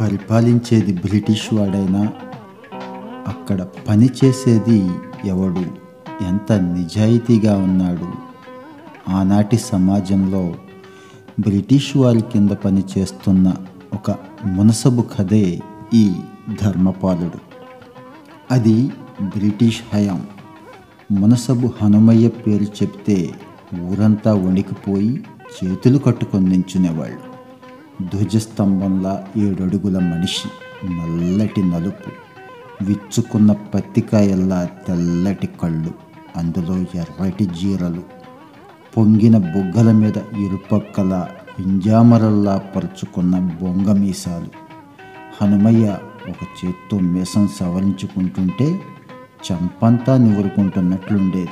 పరిపాలించేది British వాడైనా అక్కడ పని చేసేది ఎవడు? ఎంత నిజాయితీగా ఉన్నాడు? ఆనాటి సమాజంలో బ్రిటిష్ వారి కింద పనిచేస్తున్న ఒక మునసబు కథే ఈ ధర్మపాలుడు. అది బ్రిటిష్ హయాం. మునసబు హనుమయ్య పేరు చెప్తే ఊరంతా వణికిపోయి చేతులు కట్టుకొని నించునేవాళ్ళు. ధ్వజస్తంభంలా ఏడడుగుల మనిషి నల్లటి నలుపు. విచ్చుకున్న పత్తికాయల్లా తెల్లటి కళ్ళు అందులో ఎర్రటి జీరలు. పొంగిన బుగ్గల మీద ఇరుపక్కల పింజామరల్లా పరుచుకున్న బొంగ మీసాలు. హనుమయ్య ఒక చేత్తో మీసం సవరించుకుంటుంటే చంపంతా నివురుకుంటున్నట్లుండేది.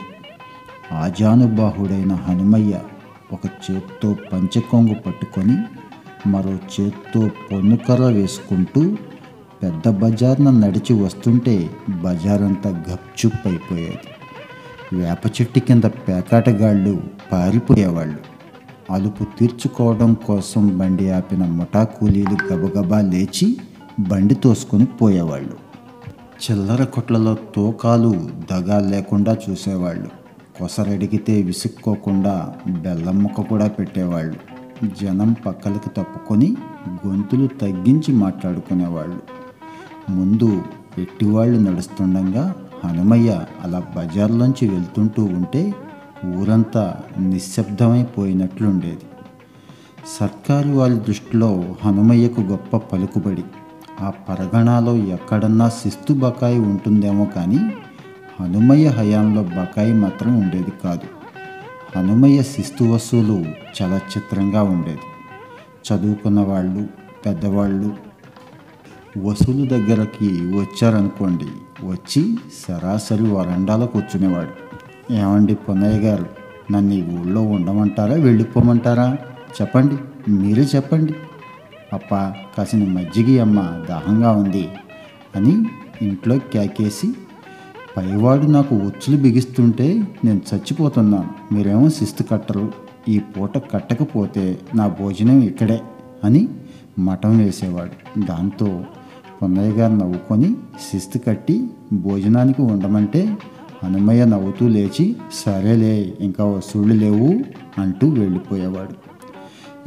ఆజానుబాహుడైన హనుమయ్య ఒక చేత్తో పంచకొంగు పట్టుకొని మరో చేత్తో పొన్నుకర్ర వేసుకుంటూ పెద్ద బజార్న నడిచి వస్తుంటే బజారంతా గప్చుప్ అయిపోయేది వేప చెట్టు కింద పేకాటగాళ్ళు పారిపోయేవాళ్ళు. అలుపు తీర్చుకోవడం కోసం బండి ఆపిన ముఠా కూలీలు గబగబా లేచి బండి తోసుకొని పోయేవాళ్ళు. చిల్లర కొట్లలో తూకాలు దగా లేకుండా చూసేవాళ్ళు. కొసరడిగితే విసుక్కోకుండా బెల్లం ముక్క కూడా పెట్టేవాళ్ళు. జనం పక్కలకి తప్పుకొని గొంతులు తగ్గించి మాట్లాడుకునేవాళ్ళు. ముందు ఎట్టివాళ్ళు నడుస్తుండగా హనుమయ్య అలా బజార్లోంచి వెళ్తుంటూ ఉంటే ఊరంతా నిశ్శబ్దమైపోయినట్లుండేది. సర్కారు వాళ్ళ దృష్టిలో హనుమయ్యకు గొప్ప పలుకుబడి ఆ పరగణాలో ఎక్కడన్నా శిస్తు బకాయి ఉంటుందేమో కానీ హనుమయ్య హయాంలో బకాయి మాత్రం ఉండేది కాదు. హనుమయ్య శిస్తు వసూలు చాలా చిత్రంగా ఉండేది. చదువుకున్న వాళ్ళు పెద్దవాళ్ళు వసూలు దగ్గరకి వచ్చారనుకోండి వచ్చి సరాసరి వరండాలో కూర్చునేవాడు. ఏమండి పొన్నయ్య గారు నన్ను ఈ ఊళ్ళో ఉండమంటారా వెళ్ళిపోమంటారా? చెప్పండి మీరే చెప్పండి. అప్ప కాసిన మజ్జిగి అమ్మ దాహంగా ఉంది అని ఇంట్లో కేకేసి పైవాడు నాకు ఉచ్చులు బిగిస్తుంటే నేను చచ్చిపోతున్నాను. మీరేమో శిస్తు కట్టరు. ఈ పూట కట్టకపోతే నా భోజనం ఇక్కడే అని మఠం వేసేవాడు. దాంతో పొన్నయ్య గారు నవ్వుకొని శిస్తు కట్టి భోజనానికి ఉండమంటే హనుమయ్య నవ్వుతూ లేచి సరేలే ఇంకా వసూళ్ళు లేవు అంటూ వెళ్ళిపోయేవాడు.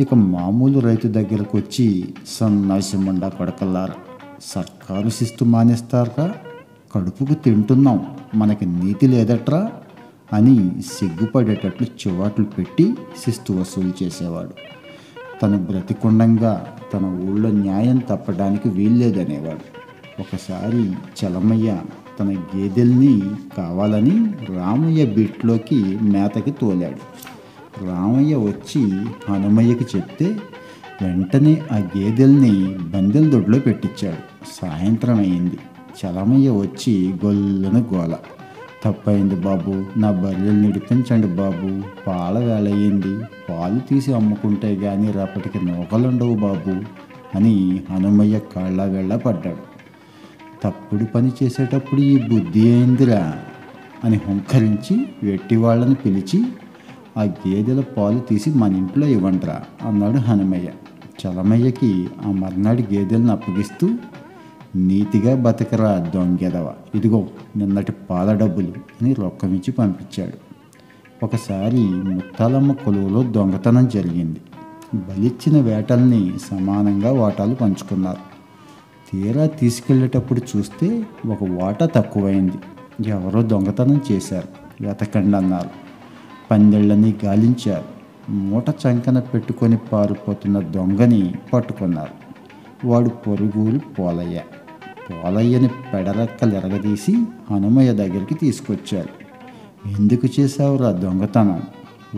ఇక మామూలు రైతు దగ్గరకు వచ్చి సన్నాసి ముండా కొడకల్లారా. సర్కారు శిస్తు మానేస్తారా కడుపుకు తింటున్నాం. మనకి నీతి లేదట్రా? అని సిగ్గుపడేటట్లు చివాట్లు పెట్టి శిస్తు వసూలు చేసేవాడు. తను బ్రతికుండంగా తన ఊళ్ళో న్యాయం తప్పడానికి వీల్లేదనేవాడు. ఒకసారి చలమయ్య తన గేదెల్ని కావాలని రామయ్య బీట్లోకి మేతకి తోలాడు. రామయ్య వచ్చి హనుమయ్యకి చెప్తే వెంటనే ఆ గేదెల్ని బందెల దొడ్లో పెట్టించాడు. సాయంత్రం అయింది. చలమయ్య వచ్చి గొల్లున గోల. తప్పైంది బాబు నా బర్రెలు నిడిపించండి బాబు. పాల వేలయ్యింది పాలు తీసి అమ్ముకుంటే కానీ రేపటికి నూకలుండవు బాబు అని హనుమయ్య కాళ్ళ వెళ్ళ పడ్డాడు. తప్పుడు పని చేసేటప్పుడు ఈ బుద్ధి ఏందిరా అని హుంకరించి వెట్టి వాళ్ళని పిలిచి ఆ గేదెల పాలు తీసి మన ఇంట్లో ఇవ్వండిరా అన్నాడు హనుమయ్య. చలమయ్యకి ఆ మర్నాడు గేదెలను అప్పగిస్తూ నీతిగా బతకరా దొంగెదవ? ఇదిగో నిన్నటి పాల డబ్బులు అని రొక్కమిచ్చి పంపించాడు. ఒకసారి ముత్తాలమ్మ కొలువులో దొంగతనం జరిగింది. బలిచ్చిన వేటల్ని సమానంగా వాటాలు పంచుకున్నారు. తీరా తీసుకెళ్ళేటప్పుడు చూస్తే ఒక వాట తక్కువైంది. ఎవరో దొంగతనం చేశారు వెతకండి అన్నారు పందెళ్ళని గాలించారు. మూట చంకన పెట్టుకొని పారిపోతున్న దొంగని పట్టుకున్నారు. వాడు పొరుగురు పోలయ్య. పోలయ్యని పెడరెక్కలు ఎరగదీసి హనుమయ్య దగ్గరికి తీసుకొచ్చారు. ఎందుకు చేశావురా దొంగతనం?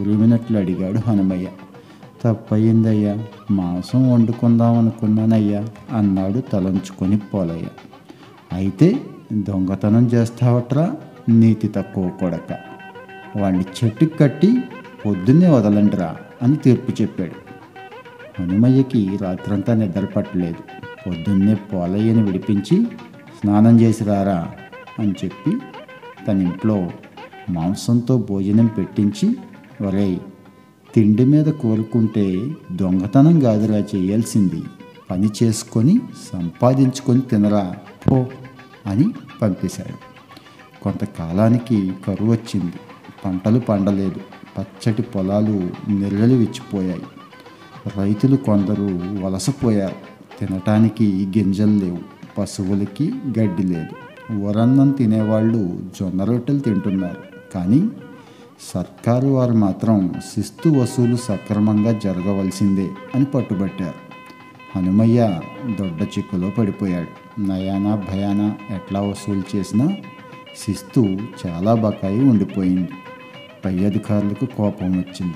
ఉరిమినట్లు అడిగాడు హనుమయ్య. తప్పయిందయ్యా మాంసం వండుకుందాం అనుకున్నానయ్యా అన్నాడు తలంచుకొని పోలయ్య. అయితే దొంగతనం చేస్తావట్రా నీతి తక్కువ కొడక. వాడిని చెట్టుకి కట్టి పొద్దున్నే వదలండిరా అని తీర్పు చెప్పాడు. హనుమయ్యకి రాత్రంతా నిద్ర పట్టలేదు. పొద్దున్నే పోలయ్యని విడిపించి స్నానం చేసి రారా అని చెప్పి తన ఇంట్లో మాంసంతో భోజనం పెట్టించి ఒరే తిండి మీద కోరుకుంటే దొంగతనం కాదురా చేయాల్సింది. పని చేసుకొని సంపాదించుకొని తినరా పో అని పంపేశాడు. కొంతకాలానికి కరువు వచ్చింది. పంటలు పండలేదు. పచ్చటి పొలాలు నెర్రలు విచ్చిపోయాయి. రైతులు కొందరు వలసపోయారు. తినటానికి గింజలు లేవు. పశువులకి గడ్డి లేదు. వరన్నం తినేవాళ్ళు జొన్న రొట్టెలు తింటున్నారు. కానీ సర్కారు వారు మాత్రం శిస్తు వసూలు సక్రమంగా జరగవలసిందే అని పట్టుబట్టారు. హనుమయ్య దొడ్డ చిక్కులో పడిపోయాడు. నయానా భయానా ఎట్లా వసూలు చేసినా శిస్తు చాలా బకాయి ఉండిపోయింది. పై అధికారులకు కోపం వచ్చింది.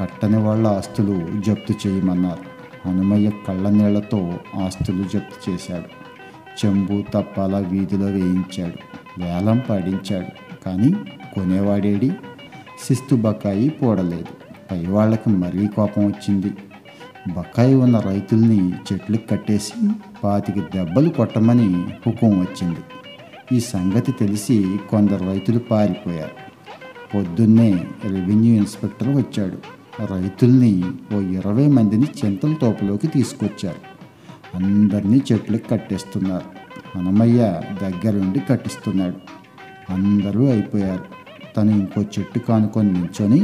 కట్టని వాళ్ళ ఆస్తులు జప్తు చేయమన్నారు. హనుమయ్య కళ్ళనీళ్ళతో ఆస్తులు జప్తు చేశాడు. చెంబు తప్పాల వీధిలో వేయించాడు. వేలం పాడించాడు. కానీ కొనేవాడేడి? శిస్తు బకాయి పోడలేదు. పైవాళ్ళకి మరీ కోపం వచ్చింది. బకాయి ఉన్న రైతుల్ని చెట్లకు కట్టేసి పాతికి దెబ్బలు కొట్టమని హుకుం వచ్చింది. ఈ సంగతి తెలిసి కొందరు రైతులు పారిపోయారు. పొద్దున్నే రెవెన్యూ ఇన్స్పెక్టర్ వచ్చాడు. రైతుల్ని ఓ ఇరవై మందిని చింతల తోపులోకి తీసుకొచ్చారు. అందరినీ చెట్లకు కట్టేస్తున్నారు. హనుమయ్య దగ్గరుండి కట్టిస్తున్నాడు. అందరూ అయిపోయారు. తను ఇంకో చెట్టు కానుకొని నించొని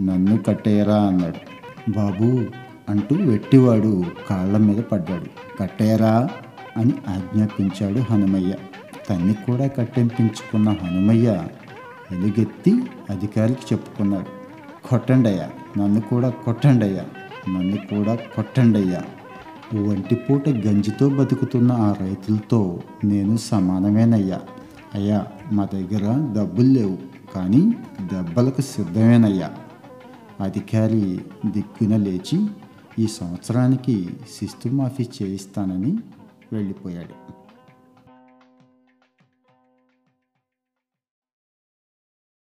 నన్ను కట్టేయరా అన్నాడు. బాబు అంటూ వెట్టివాడు కాళ్ళ మీద పడ్డాడు. కట్టేయరా అని ఆజ్ఞాపించాడు హనుమయ్య. తన్ని కూడా కట్టెంపించుకున్న హనుమయ్య ఎలుగెత్తి అధికారికి చెప్పుకున్నాడు. కొట్టండయ్యా నన్ను కూడా కొట్టండయ్యా నన్ను కూడా కొట్టండయ్యా ఒంటిపూట గంజితో బతుకుతున్న ఆ రైతులతో నేను సమానమేనయ్యా. అయ్యా మా దగ్గర డబ్బులు లేవు కానీ దెబ్బలకు సిద్ధమేనయ్యా. అధికారి దిక్కున లేచి ఈ సంవత్సరానికి శిస్తు మాఫీ చేయిస్తానని వెళ్ళిపోయాడు.